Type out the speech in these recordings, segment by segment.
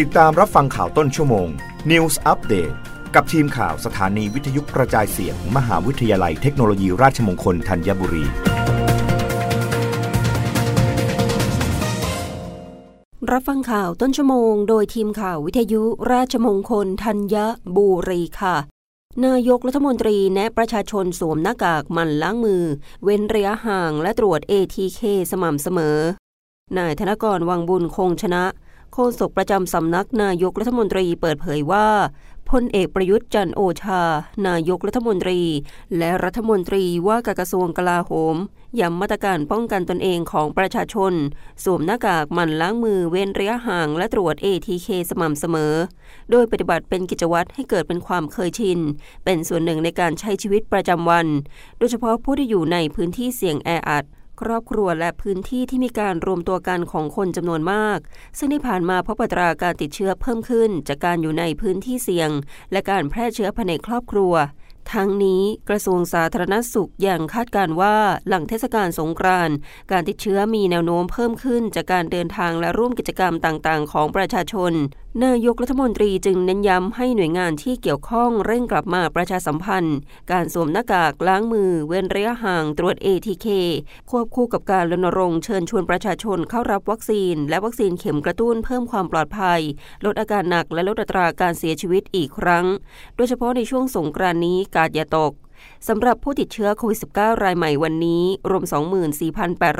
ติดตามรับฟังข่าวต้นชั่วโมง News Update กับทีมข่าวสถานีวิทยุกระจายเสียงมมหาวิทยาลัยเทคโนโลยีราชมงคลธัญบุรี รับฟังข่าวต้นชั่วโมง โดยทีมข่าววิทยุราชมงคลธัญบุรีค่ะ นายกรัฐมนตรีแนะประชาชนสวมหน้ากากมันล้างมือ เว้นระยะห่างและตรวจ ATK สม่ำเสมอ นายธนกรวังบุญคงชนะ โฆษกประจำสำนักนายกรัฐมนตรีเปิดเผยว่าพลเอกประยุทธ์จันโอชา นายกรัฐมนตรี และรัฐมนตรีว่าการกระทรวงกลาโหมย้ำมาตรการป้องกันตนเองของประชาชน สวมหน้ากากหมั่นล้างมือเว้นระยะห่างและตรวจ ATK สม่ำเสมอ โดยปฏิบัติเป็นกิจวัตรให้เกิดเป็นความเคยชิน เป็นส่วนหนึ่งในการใช้ชีวิตประจำวัน โดยเฉพาะผู้ที่อยู่ในพื้นที่เสี่ยงแออัด ครอบครัวและพื้นที่ที่มีการรวมตัวกันของคนจำนวนมาก ซึ่งที่ผ่านมาพบปัตราการติดเชื้อเพิ่มขึ้น จากการอยู่ในพื้นที่เสี่ยง และการแพร่เชื้อภายในครอบครัว ทั้งนี้กระทรวงสาธารณสุขยังคาดการว่าหลังเทศกาลสงกรานต์การติดเชื้อมีแนวโน้มเพิ่มขึ้นจากการเดินทางและร่วมกิจกรรมต่างๆ ของประชาชน นายกรัฐมนตรีจึงเน้นย้ำให้หน่วยงานที่เกี่ยวข้องเร่งกลับมาประชาสัมพันธ์ การสวมหน้ากากล้างมือ เว้นระยะห่างตรวจ ATK ควบคู่กับการรณรงค์เชิญชวนประชาชนเข้ารับวัคซีน และวัคซีนเข็มกระตุ้นเพิ่มความปลอดภัย ลดอาการหนักและลดอัตราการเสียชีวิตอีกครั้ง โดยเฉพาะในช่วงสงกรานนี้กาดอย่าตก สำหรับผู้ติดเชื้อโควิด -19 รายใหม่วันนี้ รวม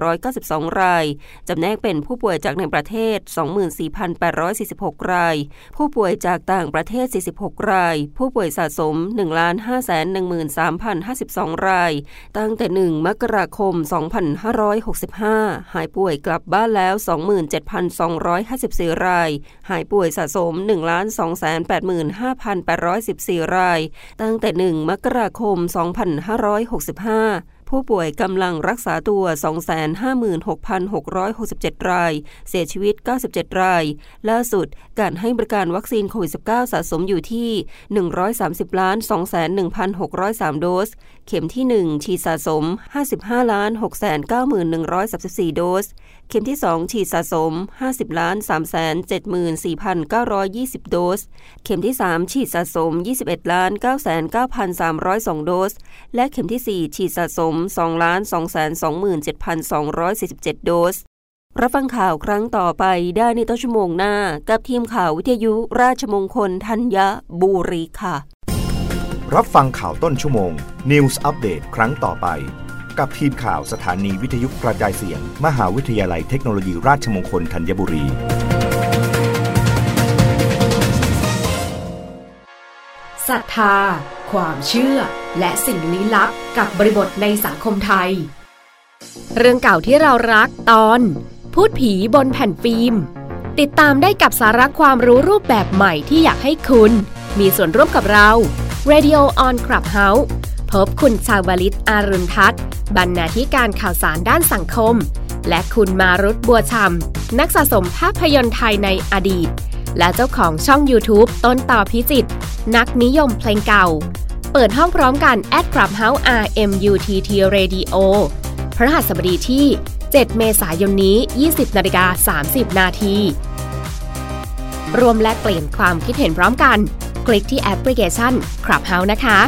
24,892 ราย จำแนกเป็นผู้ป่วยจากในประเทศ 24,846 ราย ผู้ป่วยจากต่างประเทศ 46 ราย ผู้ป่วยสะสม 1,513,052 ราย ตั้งแต่ 1 มกราคม 2565 หายป่วยกลับบ้านแล้ว 27,254 ราย หายป่วยสะสม 1,285,814 ราย ตั้งแต่ 1 มกราคม2565 ผู้ป่วยกำลังรักษาตัว 256,667 ราย เสียชีวิต 97 ราย ล่าสุด การให้บริการวัคซีนโควิด -19 สะสมอยู่ที่ 130ล้าน21,603 โดส เข็มที่ 1 ฉีดสะสม 55ล้าน691,134 โดสเข็มที่ 2 ฉีดสะสม 50ล้าน374,920 โดส เข็มที่ 3 ฉีดสะสม 21ล้าน99,302 โดส และเข็มที่ 4 ฉีดสะสม2 227,247 โดส รับฟังข่าวครั้งต่อไปได้ในต้นชั่วโมงหน้า กับทีมข่าววิทยุราชมงคลธัญบุรีค่ะ รับฟังข่าวต้นชั่วโมง News อัปเดตครั้งต่อไป กับทีมข่าวสถานีวิทยุกระจายเสียง มหาวิทยาลัยเทคโนโลยีราชมงคลธัญบุรี ศรัทธา ความเชื่อ และสิ่งลี้ลับกับบริบทในสังคมไทย เรื่องเก่าที่เรารักตอน พูดผีบนแผ่นฟิล์ม ติดตามได้กับสาระความรู้รูปแบบใหม่ที่อยากให้คุณ มีส่วนร่วมกับเรา Radio on Clubhouse พบคุณชาวลิตอารุณทัศน์ บรรณาธิการข่าวสารด้านสังคม และคุณมารุตบัวชำนักสะสมภาพยนตร์ไทยในอดีต และเจ้าของช่อง YouTube ต้นต่อพิจิต นักนิยมเพลงเก่า เปิดห้องพร้อมกัน at Clubhouse RMUTT Radio พระหัสบดีที่ 7 เมษายนนี้ 20นาฬิกา30 นาทีรวมและเปลี่ยนความคิดเห็นพร้อมกัน คลิกที่แอปพลิเคชัน Clubhouse นะคะ